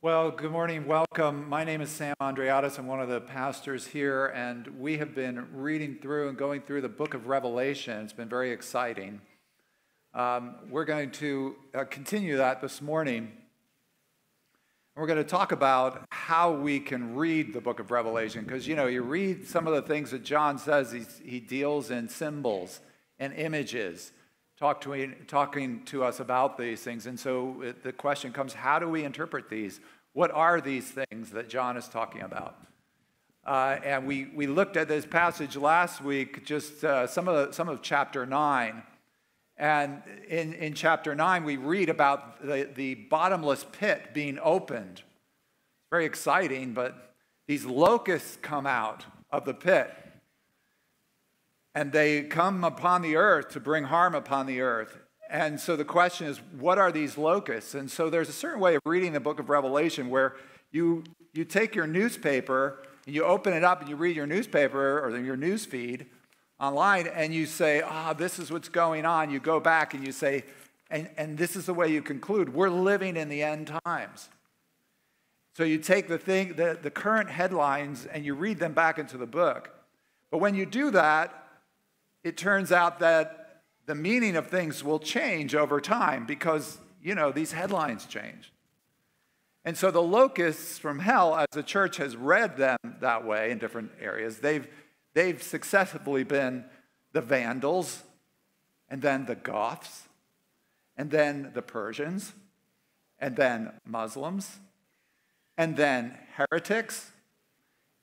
Well, good morning. Welcome. My name is Sam Andreades. I'm one of the pastors here, and we have been reading through and going through the book of Revelation. It's been very exciting. Um, we're going to uh, continue that this morning. We're going to talk about how we can read the book of Revelation, because you know, you read some of the things that John says, he deals in symbols and images talk to, talking to us about these things. And so uh, the question comes how do we interpret these? What are these things that John is talking about? Uh, and we, we looked at this passage last week, just uh, some, of some of chapter 9. And in, in chapter 9, we read about the, the bottomless pit being opened. It's very exciting, but these locusts come out of the pit and they come upon the earth to bring harm upon the earth. And so the question is, what are these locusts? And so there's a certain way of reading the book of Revelation where you, you take your newspaper and you open it up and you read your newspaper or your news feed online and you say, ah, oh, this is what's going on. You go back and you say, and, and this is the way you conclude we're living in the end times. So you take the thing, the, the current headlines and you read them back into the book. But when you do that, it turns out that the meaning of things will change over time because, you know, these headlines change. And so the locusts from hell, as the church has read them that way in different areas, they've, they've successively been the Vandals, and then the Goths, and then the Persians, and then Muslims, and then heretics,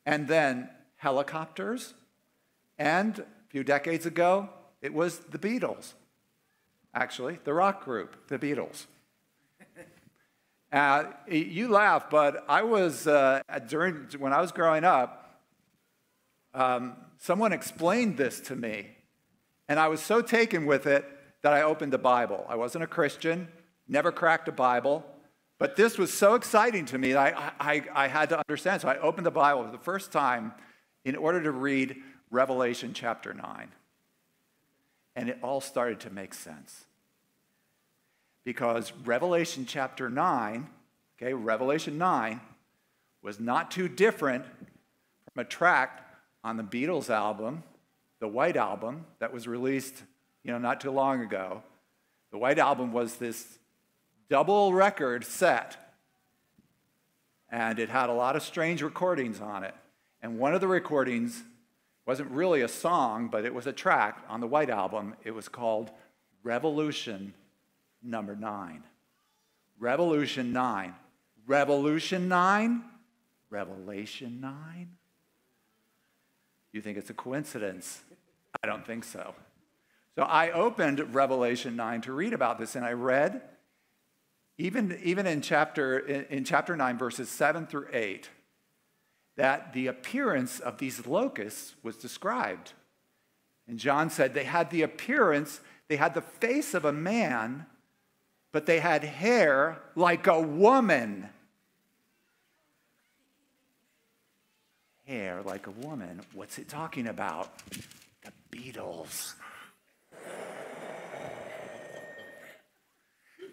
and then helicopters, and few decades ago, it was the Beatles. Actually, the rock group, the Beatles. Uh, you laugh, but I was, uh, during, when I was growing up, um, someone explained this to me. And I was so taken with it that I opened the Bible. I wasn't a Christian, never cracked a Bible, but this was so exciting to me that I, I, I had to understand. So I opened the Bible for the first time in order to read Revelation chapter 9. And it all started to make sense. Because Revelation chapter 9, okay, Revelation 9 was not too different from a tract on the Beatles album, the White Album, that was released, you know, not too long ago. The White Album was this double record set, and it had a lot of strange recordings on it. And one of the recordings wasn't really a song, but it was a track on the White Album. It was called Revolution Number Nine. Revolution 9. Revolution 9? Revelation 9? You think it's a coincidence? I don't think so. So I opened Revelation 9 to read about this, and I read, even, even in, chapter, in, in chapter 9, verses 7 through 8, that the appearance of these locusts was described. And John said they had the appearance, they had the face of a man, but they had hair like a woman. Hair like a woman. What's it talking about? The Beatles.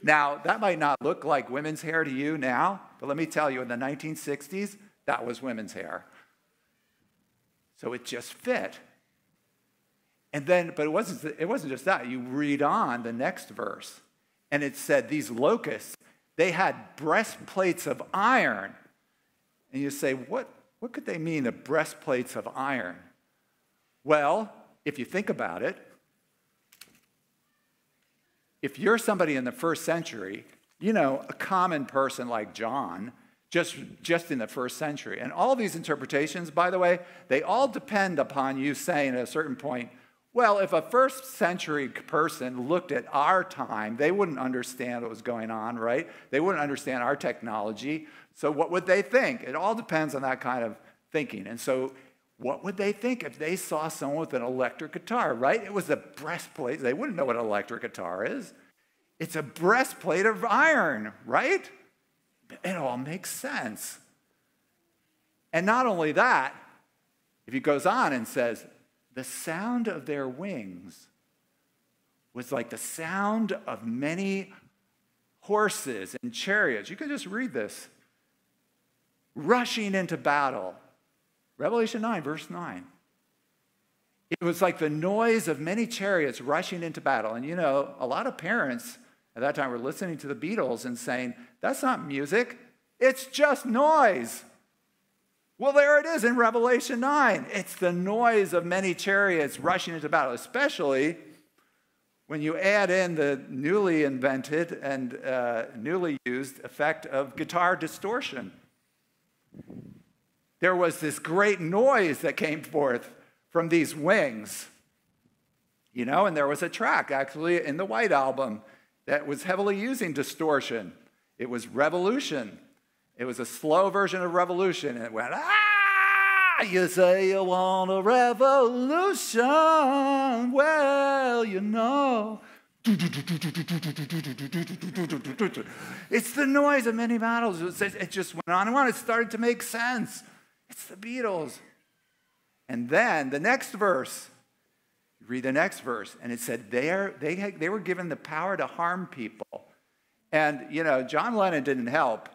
Now, that might not look like women's hair to you now, but let me tell you, in the 1960s, that was women's hair. So it just fit. And then, but it wasn't, it wasn't just that. You read on the next verse, and it said, These locusts, they had breastplates of iron. And you say, What, what could they mean, the breastplates of iron? Well, if you think about it, if you're somebody in the first century, you know, a common person like John, just, just in the first century. And all these interpretations, by the way, they all depend upon you saying at a certain point, well, if a first century person looked at our time, they wouldn't understand what was going on, right? They wouldn't understand our technology. So, what would they think? It all depends on that kind of thinking. And so, what would they think if they saw someone with an electric guitar, right? It was a breastplate. They wouldn't know what an electric guitar is. It's a breastplate of iron, right? It all makes sense. And not only that, if he goes on and says, the sound of their wings was like the sound of many horses and chariots. You can just read this. rushing into battle. Revelation 9, verse 9. It was like the noise of many chariots rushing into battle. And you know, a lot of parents at that time we're listening to the Beatles and saying, That's not music, it's just noise. Well, there it is in Revelation 9. It's the noise of many chariots rushing into battle, especially when you add in the newly invented and uh, newly used effect of guitar distortion. There was this great noise that came forth from these wings, you know, and there was a track actually in the White Album that was heavily using distortion. It was Revolution. It was a slow version of Revolution, and it went, ah, you say you want a revolution. Well, you know. It's the noise of many battles. It just went on and on. It started to make sense. It's the Beatles. And then the next verse, read the next verse, and it said they, are, they, had, they were given the power to harm people. And, you know, John Lennon didn't help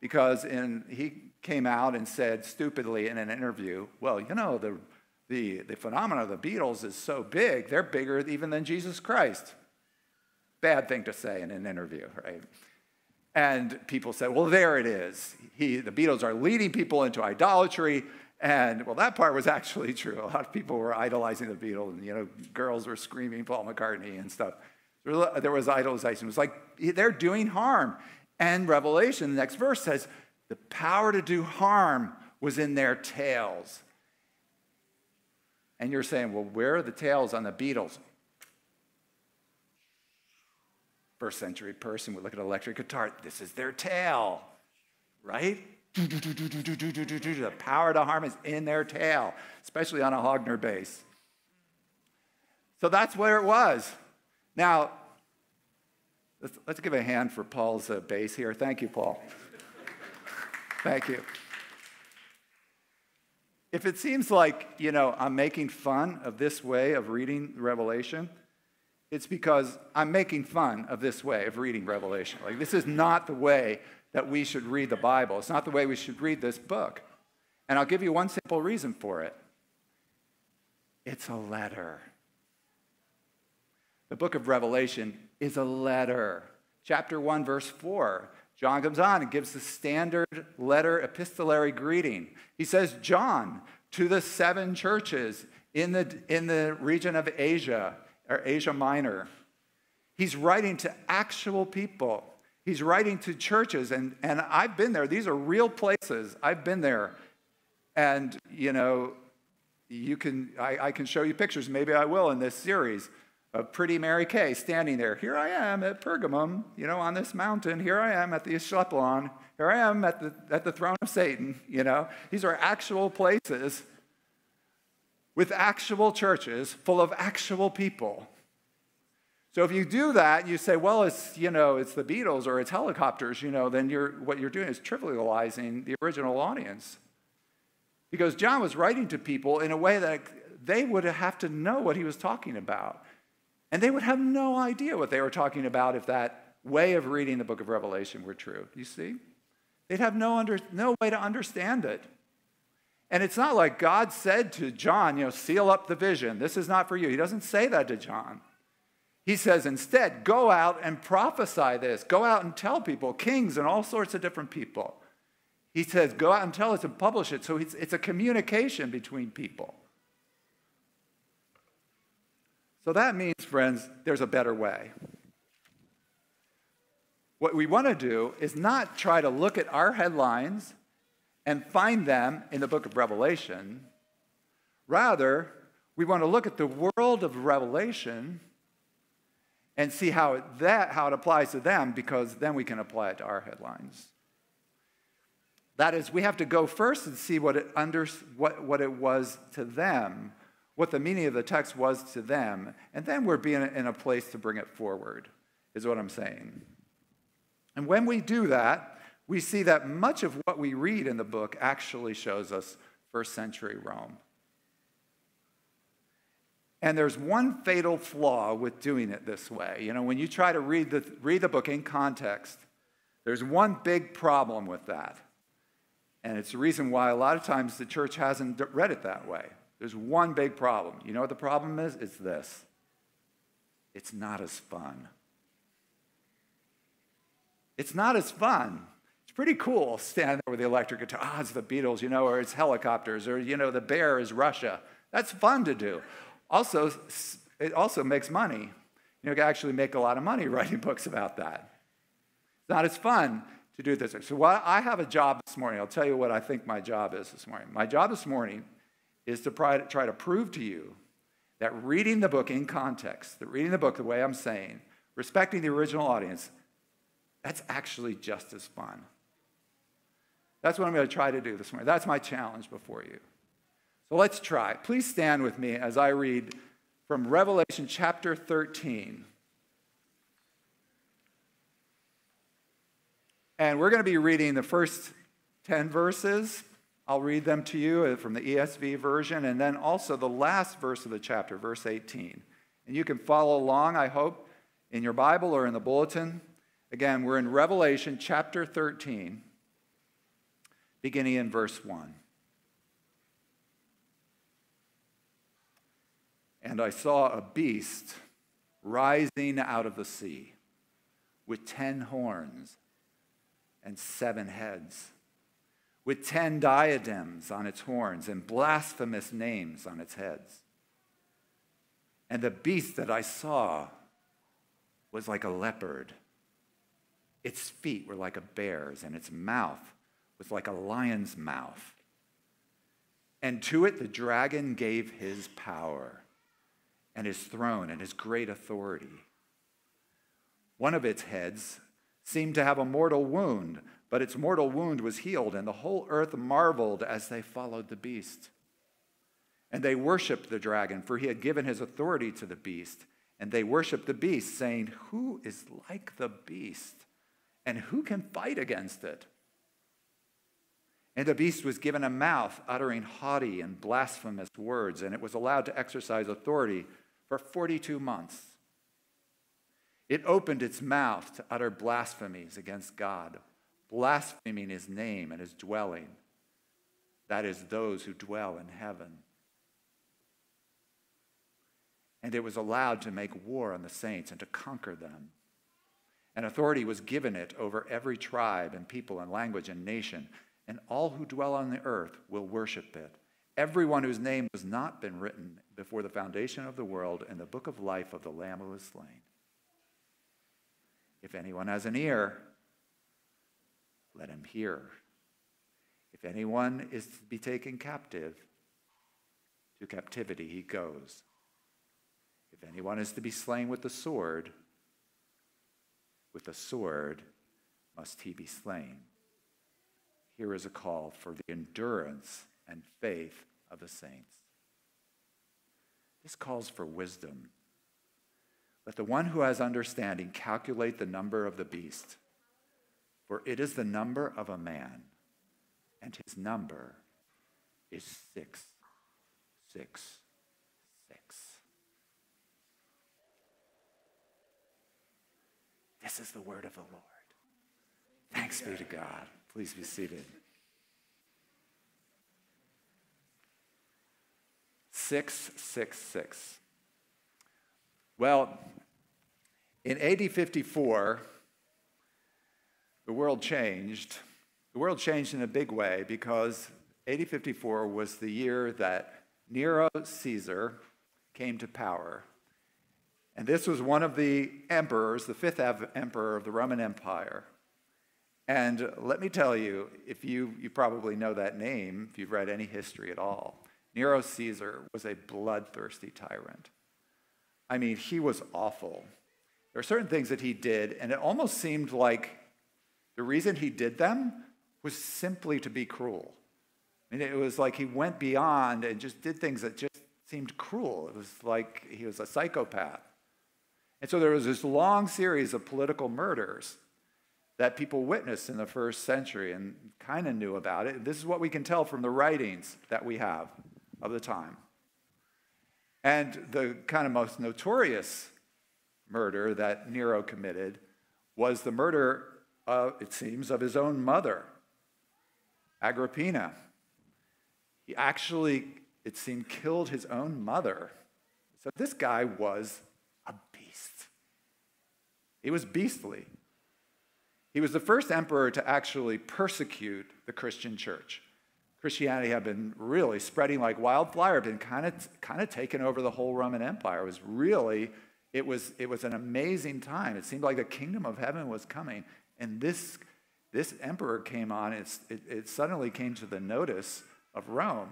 because in, he came out and said stupidly in an interview, well, you know, the, the, the phenomenon of the Beatles is so big, they're bigger even than Jesus Christ. Bad thing to say in an interview, right? And people said, well, there it is. He, the Beatles are leading people into idolatry. And well, that part was actually true. A lot of people were idolizing the Beatles, and you know, girls were screaming Paul McCartney and stuff. There was idolization. It was like they're doing harm. And Revelation, the next verse says, the power to do harm was in their tails. And you're saying, well, where are the tails on the Beatles? First century person would look at an electric guitar. This is their tail, right? The power to harm is in their tail, especially on a Hofner bass. So that's where it was. Now, Let's, let's give a hand for Paul's uh, bass here. Thank you, Paul. Thank you. If it seems like, you know, I'm making fun of this way of reading Revelation, it's because I'm making fun of this way of reading Revelation. Like, this is not the way that we should read the Bible. It's not the way we should read this book. And I'll give you one simple reason for it it's a letter. The book of Revelation is a letter. Chapter 1, verse 4. John comes on and gives the standard letter epistolary greeting. He says, John, to the seven churches in the, in the region of Asia, or Asia Minor. He's writing to actual people. He's writing to churches, and, and I've been there. These are real places. I've been there. And, you know, you can, I, I can show you pictures. Maybe I will in this series of pretty Mary Kay standing there. Here I am at Pergamum, you know, on this mountain. Here I am at the Asclepion. Here I am at the, at the throne of Satan, you know. These are actual places with actual churches full of actual people. So if you do that, you say, well, it's, you know, it's the Beatles or it's helicopters, you know, then you're, what you're doing is trivializing the original audience. Because John was writing to people in a way that they would have to know what he was talking about. And they would have no idea what they were talking about if that way of reading the book of Revelation were true. You see? They'd have no, under, no way to understand it. And it's not like God said to John, you know, seal up the vision. This is not for you. He doesn't say that to John. He says, instead, go out and prophesy this. Go out and tell people, kings and all sorts of different people. He says, go out and tell it and publish it. So it's, it's a communication between people. So that means, friends, there's a better way. What we want to do is not try to look at our headlines and find them in the book of Revelation. Rather, we want to look at the world of Revelation and see how it, that how it applies to them because then we can apply it to our headlines. That is, we have to go first and see what it, under, what, what it was to them what the meaning of the text was to them, and then we're being in a place to bring it forward, is what I'm saying. And when we do that, we see that much of what we read in the book actually shows us first century Rome. And there's one fatal flaw with doing it this way. You know, when you try to read the, read the book in context, there's one big problem with that. And it's the reason why a lot of times the church hasn't read it that way. There's one big problem. You know what the problem is? It's this it's not as fun. It's not as fun. It's pretty cool standing there with the electric guitar. Ah, oh, it's the Beatles, you know, or it's helicopters, or, you know, the bear is Russia. That's fun to do. Also, it also makes money. You know, you can actually make a lot of money writing books about that. It's not as fun to do this. So, what, I have a job this morning. I'll tell you what I think my job is this morning. My job this morning is to, try to prove to you that reading the book in context, that reading the book the way I'm saying, respecting the original audience, that's actually just as fun. That's what I'm going to try to do this morning. That's my challenge before you. So let's try. Please stand with me as I read from Revelation chapter 13. And we're going to be reading the first 10 verses. I'll read them to you uh, from the ESV version, and then also the last verse of the chapter, verse 18. And you can follow along, I hope, in your Bible or in the bulletin. Again, we're in Revelation chapter 13, beginning in verse 1. And I saw a beast rising out of the sea with ten horns and seven heads, with ten diadems on its horns and blasphemous names on its heads. And the beast that I saw was like a leopard its feet were like a bear's, and its mouth was like a lion's mouth. And to it the dragon gave his power and his throne and his great authority. One of its heads seemed to have a mortal wound, but its mortal wound was healed, and the whole earth marveled as they followed the beast. And they worshiped the dragon, for he had given his authority to the beast. And they worshiped the beast, saying, Who is like the beast? and who can fight against it? And the beast was given a mouth uttering haughty and blasphemous words, and it was allowed to exercise authority for 42 months. It opened its mouth to utter blasphemies against God, blaspheming his name and his dwelling, that is, those who dwell in heaven. And it was allowed to make war on the saints and to conquer them and authority was given it over every tribe and people and language and nation, and all who dwell on the earth will worship it. Everyone whose name has not been written before the foundation of the world in the book of life of the Lamb who was slain. If anyone has an ear, let him hear. If anyone is to be taken captive, to captivity he goes. If anyone is to be slain with the sword, with the sword must he be slain. Here is a call for the endurance and faith of the saints. This calls for wisdom. Let the one who has understanding calculate the number of the beast, for it is the number of a man, and his number is six, six, This is the word of the Lord. Thanks be to God. Please be seated. 666. Well, in AD 54, the world changed. The world changed in a big way because AD 54 was the year that Nero Caesar came to power. And this was one of the emperors, the fifth emperor of the Roman Empire. And let me tell you, if you, you probably know that name, if you've read any history at all, Nero Caesar was a bloodthirsty tyrant. I mean, he was awful. There are certain things that he did, and it almost seemed like the reason he did them was simply to be cruel. I mean, it was like he went beyond and just did things that just seemed cruel. It was like he was a psychopath. And so there was this long series of political murders that people witnessed in the first century and kind of knew about it. This is what we can tell from the writings that we have of the time. And the kind of most notorious murder that Nero committed was the murder, uh, it seems, of his own mother. Agrippina. He actually, it seemed, killed his own mother. So this guy was a beast. He was beastly. He was the first emperor to actually persecute the Christian church. Christianity had been really spreading like wildfire, had been kind of, kind of taken over the whole Roman Empire. It was really, it was, it was an amazing time. It seemed like the kingdom of heaven was coming. And this, this emperor came on, it, it suddenly came to the notice of Rome.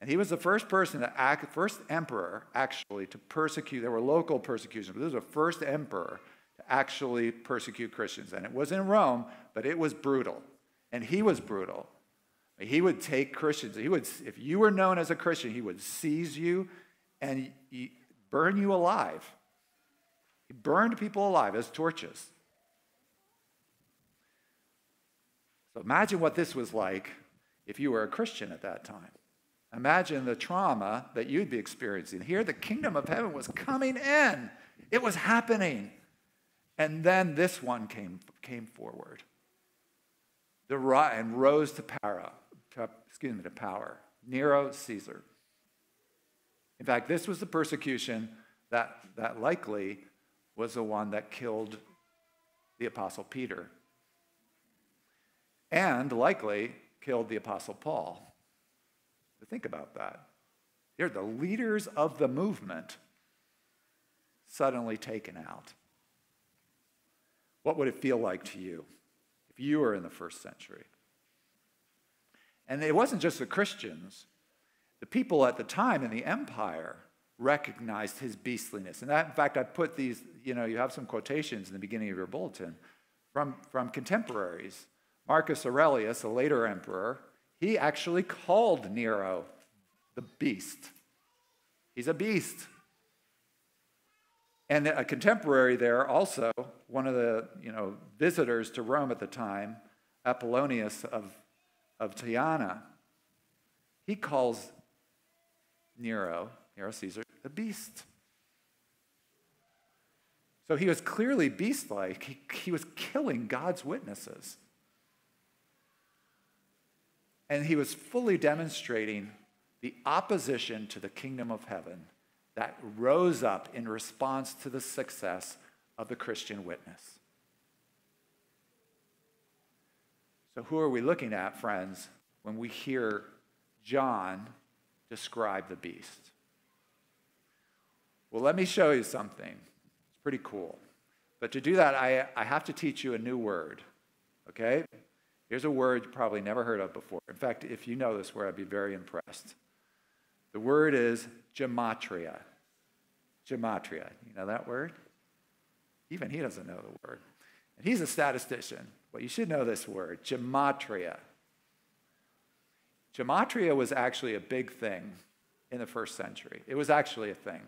And he was the first person to act, first emperor actually to persecute. There were local persecutions, but this was the first emperor to actually persecute Christians. And it was in Rome, but it was brutal. And he was brutal. He would take Christians, he would, if you were known as a Christian, he would seize you and burn you alive. He burned people alive as torches. So imagine what this was like if you were a Christian at that time. Imagine the trauma that you'd be experiencing. Here, the kingdom of heaven was coming in, it was happening. And then this one came, came forward the, and rose to power, to, excuse me, to power. Nero Caesar. In fact, this was the persecution that, that likely was the one that killed the Apostle Peter and likely killed the Apostle Paul. Think about that. They're the leaders of the movement suddenly taken out. What would it feel like to you if you were in the first century? And it wasn't just the Christians, the people at the time in the empire recognized his beastliness. And that, in fact, I put these, you know, you have some quotations in the beginning of your bulletin from, from contemporaries. Marcus Aurelius, a later emperor, he actually called Nero the beast. He's a beast. And a contemporary there, also, one of the you know, visitors to Rome at the time, Apollonius of, of Tyana, he calls Nero, Nero Caesar, the beast. So he was clearly beast like. He, he was killing God's witnesses. And he was fully demonstrating the opposition to the kingdom of heaven that rose up in response to the success of the Christian witness. So, who are we looking at, friends, when we hear John describe the beast? Well, let me show you something. It's pretty cool. But to do that, I, I have to teach you a new word, okay? Here's a word you probably never heard of before. In fact, if you know this word, I'd be very impressed. The word is gematria. Gematria. You know that word? Even he doesn't know the word. And he's a statistician. Well, you should know this word gematria. Gematria was actually a big thing in the first century. It was actually a thing.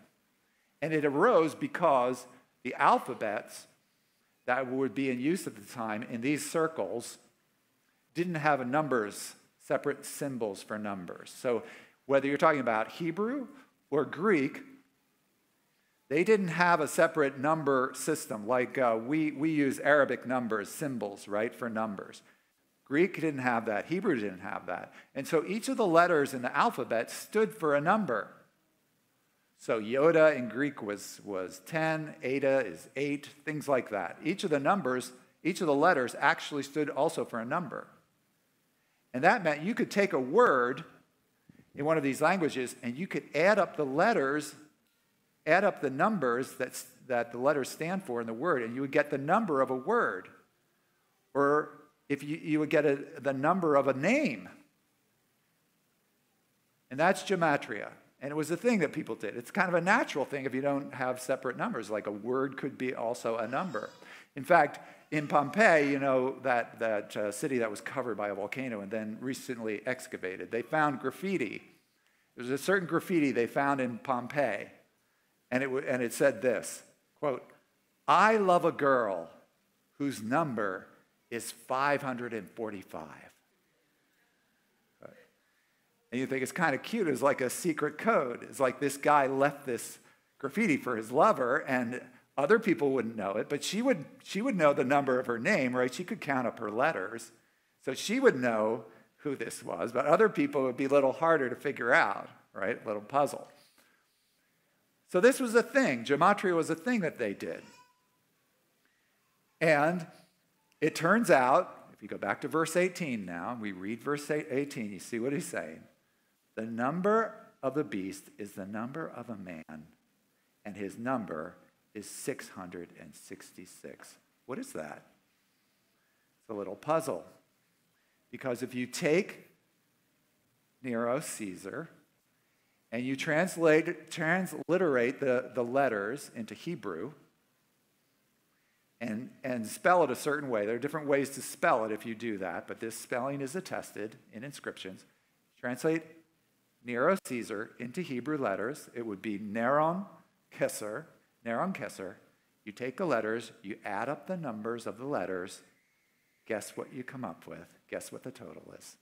And it arose because the alphabets that would be in use at the time in these circles didn't have numbers, separate symbols for numbers. So whether you're talking about Hebrew or Greek, they didn't have a separate number system like uh, we, we use Arabic numbers, symbols, right, for numbers. Greek didn't have that. Hebrew didn't have that. And so each of the letters in the alphabet stood for a number. So Iota in Greek was, was 10, Eta is 8, things like that. Each of the numbers, each of the letters actually stood also for a number. And that meant you could take a word in one of these languages and you could add up the letters, add up the numbers that's, that the letters stand for in the word, and you would get the number of a word. Or if you, you would get a, the number of a name. And that's gematria. And it was a thing that people did. It's kind of a natural thing if you don't have separate numbers, like a word could be also a number. In fact, in Pompeii, you know, that, that uh, city that was covered by a volcano and then recently excavated, they found graffiti. There was a certain graffiti they found in Pompeii, and it, and it said this quote, I love a girl whose number is 545. And you think it's kind of cute. It's like a secret code. It's like this guy left this graffiti for his lover, and other people wouldn't know it, but she would, she would know the number of her name, right? She could count up her letters. So she would know who this was, but other people would be a little harder to figure out, right? A little puzzle. So this was a thing. Gematria was a thing that they did. And it turns out, if you go back to verse 18 now, we read verse 18, you see what he's saying. The number of the beast is the number of a man, and his number is 666. What is that? It's a little puzzle. Because if you take Nero, Caesar, and you translate, transliterate the, the letters into Hebrew and, and spell it a certain way, there are different ways to spell it if you do that, but this spelling is attested in inscriptions. Translate Nero Caesar into Hebrew letters, it would be Neron Kesser, Neron Kesser. You take the letters, you add up the numbers of the letters, guess what you come up with? Guess what the total is?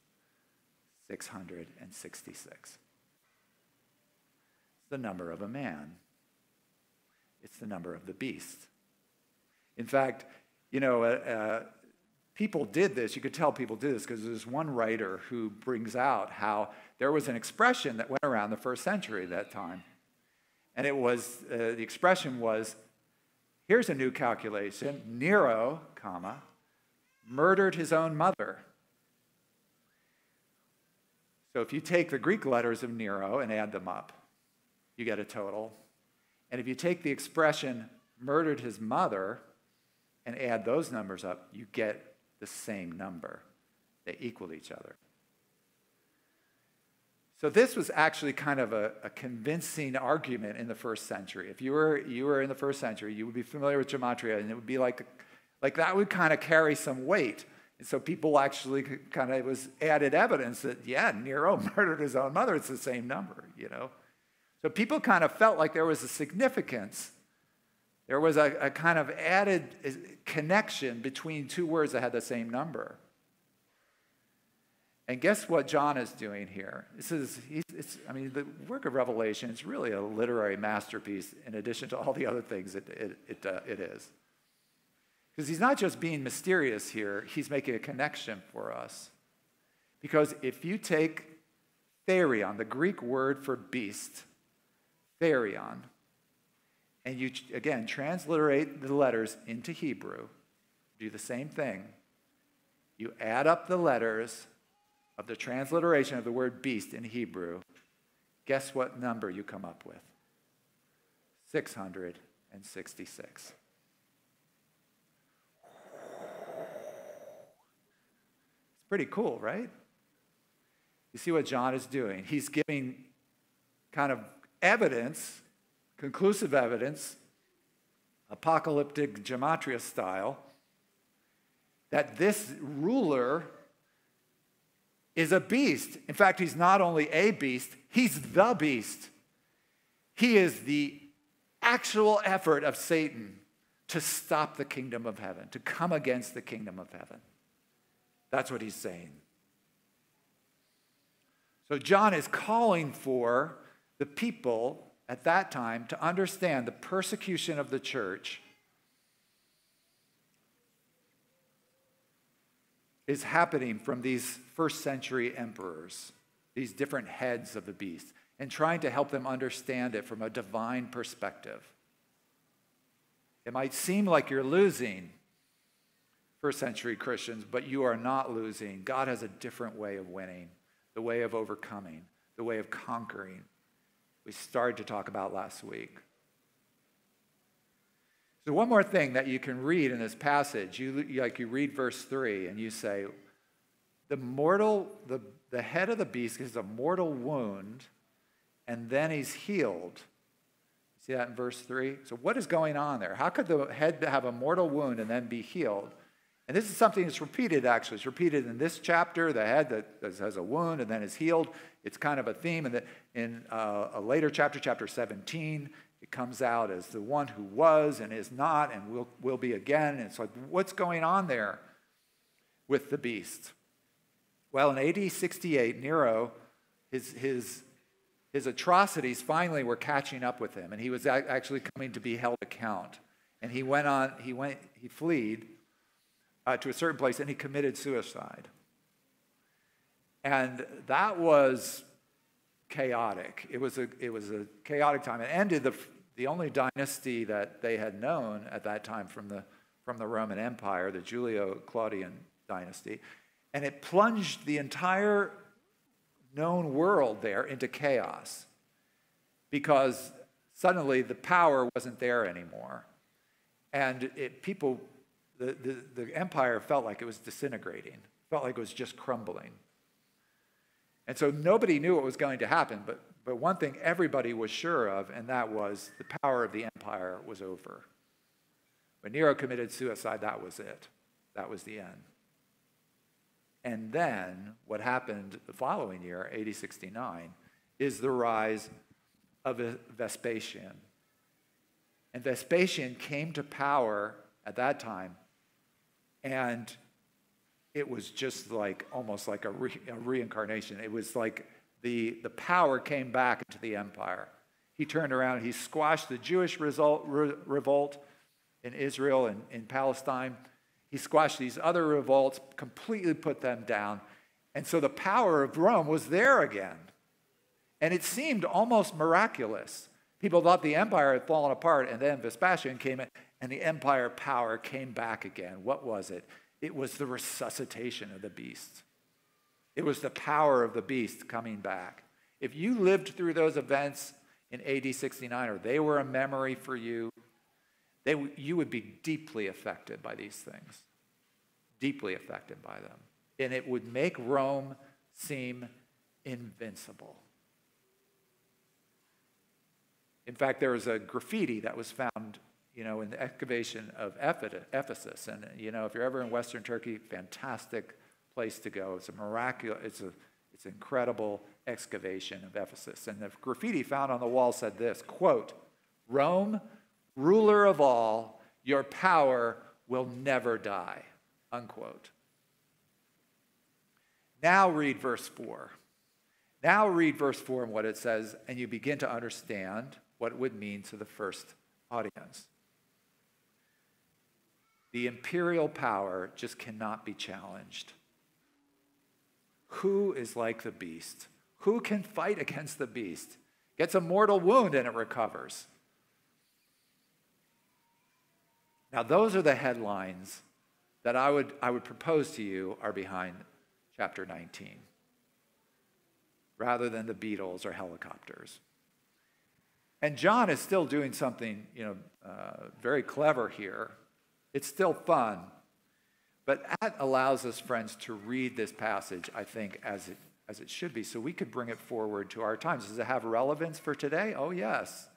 666. The number of a man. It's the number of the beast. In fact, you know, uh, uh, people did this. You could tell people did this because there's one writer who brings out how there was an expression that went around the first century at that time. And it was, uh, the expression was, here's a new calculation, Nero, comma, murdered his own mother. So if you take the Greek letters of Nero and add them up, you get a total. And if you take the expression murdered his mother and add those numbers up, you get the same number. They equal each other. So this was actually kind of a, a, convincing argument in the first century. If you were, you were in the first century, you would be familiar with gematria, and it would be like, like that would kind of carry some weight. And so people actually kind of, it was added evidence that, yeah, Nero murdered his own mother. It's the same number, you know? So people kind of felt like there was a significance. There was a, a kind of added connection between two words that had the same number. And guess what John is doing here? This is, it's, I mean, the work of Revelation is really a literary masterpiece in addition to all the other things it, it, it, uh, it is. Because he's not just being mysterious here, he's making a connection for us. Because if you take therion, the Greek word for beast, therion, and you, again, transliterate the letters into Hebrew, do the same thing. You add up the letters of the transliteration of the word beast in Hebrew, guess what number you come up with? 666. It's pretty cool, right? You see what John is doing? He's giving kind of evidence, conclusive evidence, apocalyptic gematria style, that this ruler is a beast. In fact, he's not only a beast, he's the beast. He is the actual effort of Satan to stop the kingdom of heaven, to come against the kingdom of heaven. That's what he's saying. So, John is calling for the people at that time to understand the persecution of the church is happening from these first century emperors, these different heads of the beast, and trying to help them understand it from a divine perspective. It might seem like you're losing first century Christians, but you are not losing. God has a different way of winning, the way of overcoming, the way of conquering. We started to talk about last week. So, one more thing that you can read in this passage, you, like you read verse 3 and you say, the mortal, the, the head of the beast gets a mortal wound, and then he's healed. See that in verse 3? So, what is going on there? How could the head have a mortal wound and then be healed? And this is something that's repeated, actually. It's repeated in this chapter the head that has a wound and then is healed. It's kind of a theme. And in uh, a later chapter, chapter 17, it comes out as the one who was and is not and will, will be again. And it's like, what's going on there with the beast? Well, in AD 68, Nero, his, his, his atrocities finally were catching up with him, and he was actually coming to be held account. And he went on, he went, he fled uh, to a certain place, and he committed suicide. And that was chaotic. It was a, it was a chaotic time. It ended the, the only dynasty that they had known at that time from the, from the Roman Empire, the Julio Claudian dynasty. And it plunged the entire known world there into chaos because suddenly the power wasn't there anymore. And it, people, the, the, the empire felt like it was disintegrating, felt like it was just crumbling. And so nobody knew what was going to happen, but, but one thing everybody was sure of, and that was the power of the empire was over. When Nero committed suicide, that was it. That was the end. And then what happened the following year, AD 69, is the rise of Vespasian. And Vespasian came to power at that time, and it was just like almost like a, re, a reincarnation. It was like the, the power came back into the empire. He turned around, he squashed the Jewish result, re, revolt in Israel and in Palestine. He squashed these other revolts, completely put them down. And so the power of Rome was there again. And it seemed almost miraculous. People thought the empire had fallen apart, and then Vespasian came in, and the empire power came back again. What was it? It was the resuscitation of the beast. It was the power of the beast coming back. If you lived through those events in AD 69, or they were a memory for you, they, you would be deeply affected by these things. Deeply affected by them. And it would make Rome seem invincible. In fact, there was a graffiti that was found, you know, in the excavation of Ephesus. And, you know, if you're ever in Western Turkey, fantastic place to go. It's a miraculous, it's, a, it's an incredible excavation of Ephesus. And the graffiti found on the wall said this, quote, Rome, ruler of all, your power will never die, unquote. Now read verse 4. Now read verse 4 and what it says, and you begin to understand what it would mean to the first audience. The imperial power just cannot be challenged. Who is like the beast? Who can fight against the beast? Gets a mortal wound and it recovers. Now, those are the headlines that I would, I would propose to you are behind chapter 19, rather than the Beatles or helicopters. And John is still doing something, you know, uh, very clever here. It's still fun. But that allows us, friends, to read this passage, I think, as it, as it should be, so we could bring it forward to our times. Does it have relevance for today? Oh, yes.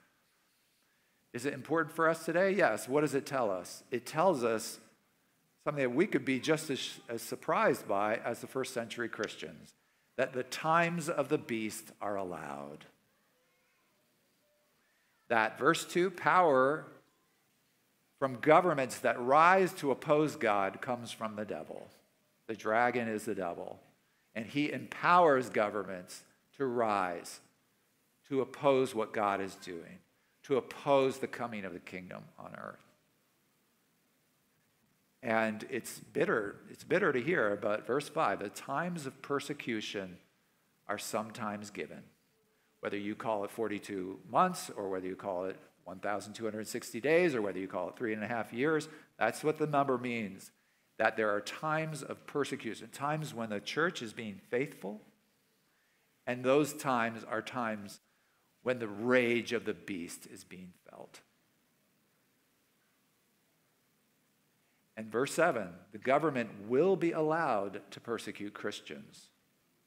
Is it important for us today? Yes. What does it tell us? It tells us something that we could be just as, as surprised by as the first century Christians that the times of the beast are allowed that, verse 2, power from governments that rise to oppose God comes from the devil. The dragon is the devil. And he empowers governments to rise, to oppose what God is doing, to oppose the coming of the kingdom on earth. And it's bitter, it's bitter to hear, but verse 5 the times of persecution are sometimes given whether you call it 42 months or whether you call it 1,260 days or whether you call it three and a half years, that's what the number means. That there are times of persecution, times when the church is being faithful, and those times are times when the rage of the beast is being felt. And verse 7 the government will be allowed to persecute Christians.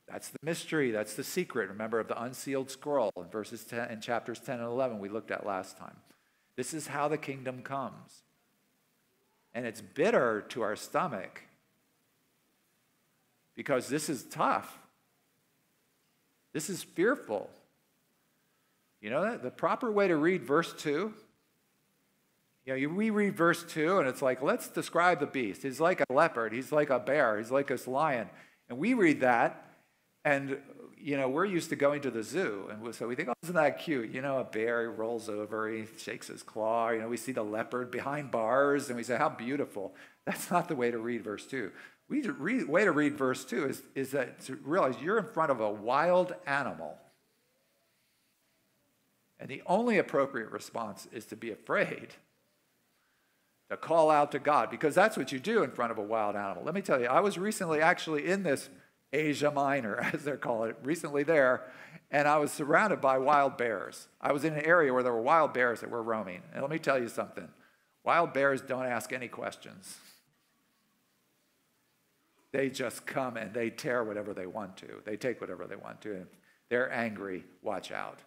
That's the mystery. That's the secret. Remember of the unsealed scroll in verses 10 in chapters 10 and 11 we looked at last time. This is how the kingdom comes. And it's bitter to our stomach because this is tough. This is fearful. You know, the proper way to read verse 2 you know, we read verse 2 and it's like, let's describe the beast. He's like a leopard, he's like a bear, he's like a lion. And we read that and, you know, we're used to going to the zoo. And so we think, oh, isn't that cute? You know, a bear rolls over, he shakes his claw. You know, we see the leopard behind bars and we say, how beautiful. That's not the way to read verse 2. we read, way to read verse 2 is, is that to realize you're in front of a wild animal. And the only appropriate response is to be afraid, to call out to God, because that's what you do in front of a wild animal. Let me tell you, I was recently actually in this Asia Minor, as they're calling it, recently there, and I was surrounded by wild bears. I was in an area where there were wild bears that were roaming. And let me tell you something wild bears don't ask any questions. They just come and they tear whatever they want to. They take whatever they want to. And they're angry, watch out.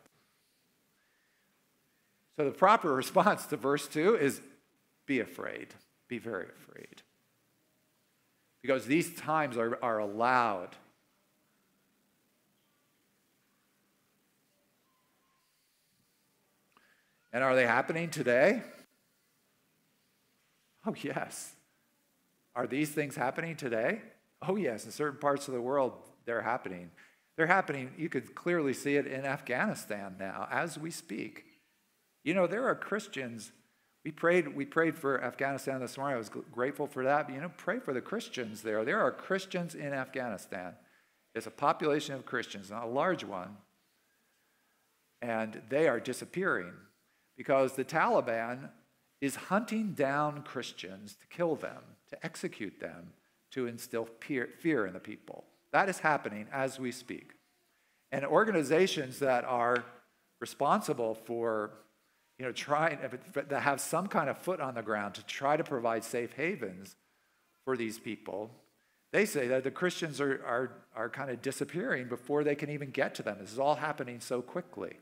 So the proper response to verse 2 is be afraid. Be very afraid. Because these times are, are allowed And are they happening today? Oh, yes. Are these things happening today? Oh, yes. In certain parts of the world, they're happening. They're happening. You could clearly see it in Afghanistan now as we speak. You know, there are Christians. We prayed, we prayed for Afghanistan this morning. I was grateful for that. But, you know, pray for the Christians there. There are Christians in Afghanistan. It's a population of Christians, not a large one. And they are disappearing because the Taliban is hunting down Christians to kill them, to execute them, to instill fear in the people. That is happening as we speak. And organizations that are responsible for, you know, trying to have some kind of foot on the ground to try to provide safe havens for these people, they say that the Christians are, are, are kind of disappearing before they can even get to them. This is all happening so quickly.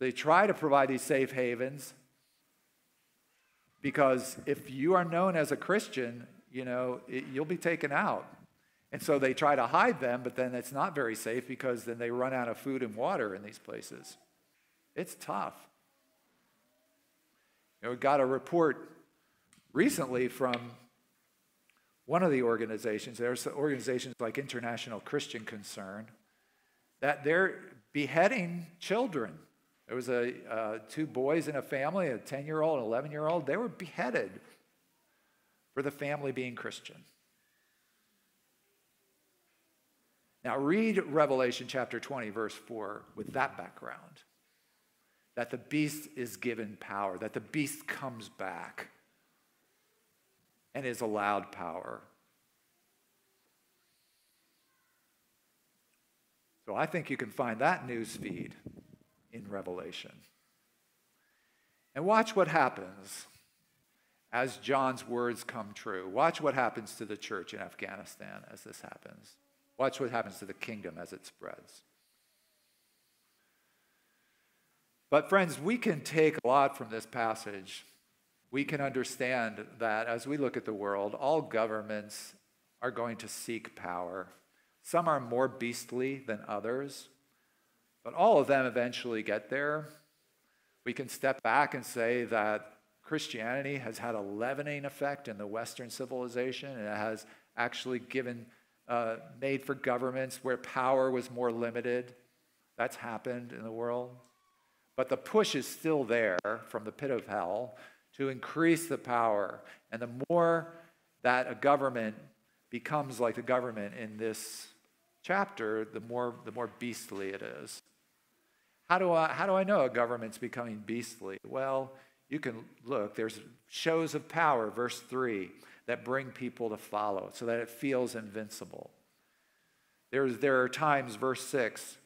They try to provide these safe havens because if you are known as a Christian, you know, it, you'll be taken out. And so they try to hide them, but then it's not very safe because then they run out of food and water in these places. It's tough. You know, we got a report recently from one of the organizations, there's organizations like International Christian Concern, that they're beheading children there was a, uh, two boys in a family, a 10 year old and 11 year old. They were beheaded for the family being Christian. Now, read Revelation chapter 20, verse 4, with that background that the beast is given power, that the beast comes back and is allowed power. So I think you can find that news feed in Revelation. And watch what happens as John's words come true. Watch what happens to the church in Afghanistan as this happens. Watch what happens to the kingdom as it spreads. But, friends, we can take a lot from this passage. We can understand that as we look at the world, all governments are going to seek power. Some are more beastly than others. But all of them eventually get there. We can step back and say that Christianity has had a leavening effect in the Western civilization, and it has actually given, uh, made for governments where power was more limited. That's happened in the world. But the push is still there from the pit of hell to increase the power. And the more that a government becomes like the government in this chapter, the more, the more beastly it is. How do I, how do I know a government's becoming beastly? Well, you can look. There's shows of power, verse 3, that bring people to follow so that it feels invincible. There's, there are times, verse 6,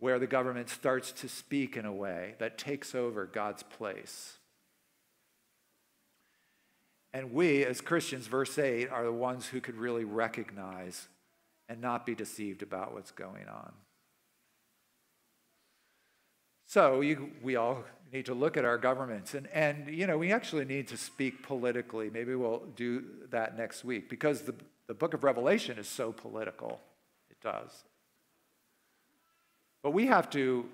where the government starts to speak in a way that takes over God's place. And we, as Christians, verse 8, are the ones who could really recognize and not be deceived about what's going on. So you, we all need to look at our governments. And, and, you know, we actually need to speak politically. Maybe we'll do that next week because the, the book of Revelation is so political. It does. But we have to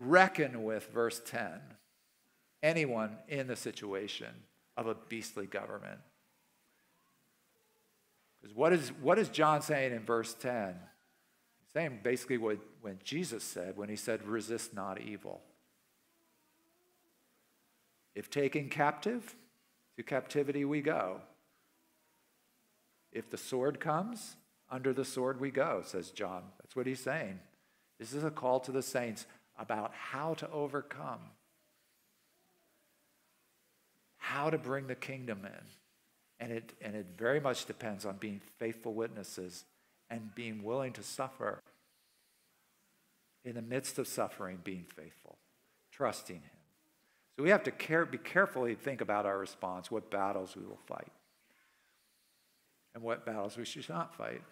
reckon with verse 10 anyone in the situation of a beastly government. Because what is, what is John saying in verse 10? He's Saying basically what when Jesus said, when he said, resist not evil. If taken captive, to captivity we go. If the sword comes, under the sword we go, says John. That's what he's saying. This is a call to the saints about how to overcome, how to bring the kingdom in. And it, and it very much depends on being faithful witnesses and being willing to suffer. In the midst of suffering, being faithful, trusting Him. So we have to care, be carefully think about our response, what battles we will fight, and what battles we should not fight.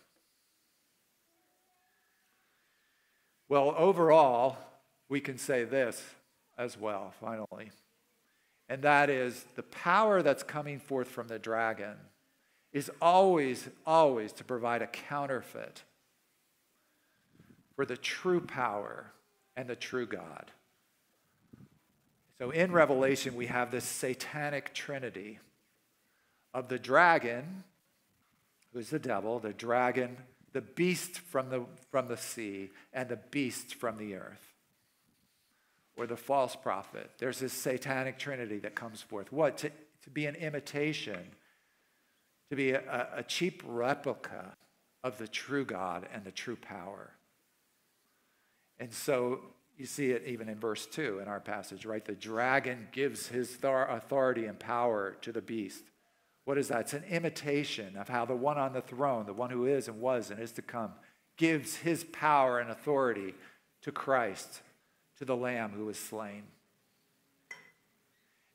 Well, overall, we can say this as well, finally. And that is the power that's coming forth from the dragon is always, always to provide a counterfeit for the true power and the true God. So in Revelation, we have this satanic trinity of the dragon, who's the devil, the dragon, the beast from the, from the sea, and the beast from the earth, or the false prophet. There's this satanic trinity that comes forth. What? To, to be an imitation, to be a, a cheap replica of the true God and the true power. And so you see it even in verse 2 in our passage, right? The dragon gives his authority and power to the beast. What is that? It's an imitation of how the one on the throne, the one who is and was and is to come, gives his power and authority to Christ, to the Lamb who was slain.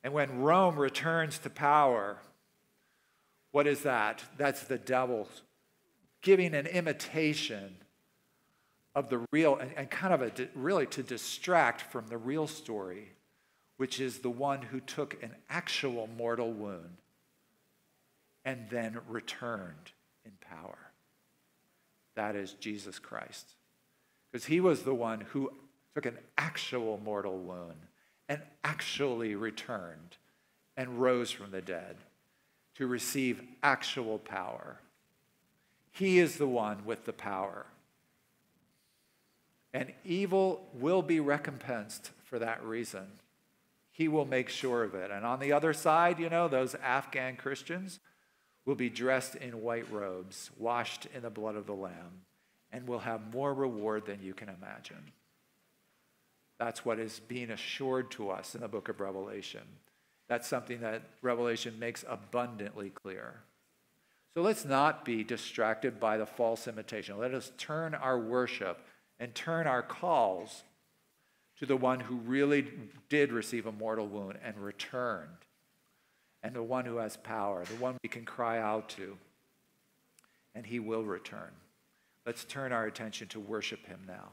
And when Rome returns to power, what is that? That's the devil giving an imitation of the real, and, and kind of a, really to distract from the real story, which is the one who took an actual mortal wound and then returned in power. That is Jesus Christ. Because he was the one who took an actual mortal wound and actually returned and rose from the dead to receive actual power. He is the one with the power. And evil will be recompensed for that reason. He will make sure of it. And on the other side, you know, those Afghan Christians, will be dressed in white robes, washed in the blood of the Lamb, and will have more reward than you can imagine. That's what is being assured to us in the book of Revelation. That's something that Revelation makes abundantly clear. So let's not be distracted by the false imitation. Let us turn our worship and turn our calls to the one who really did receive a mortal wound and returned and the one who has power, the one we can cry out to, and he will return. Let's turn our attention to worship him now.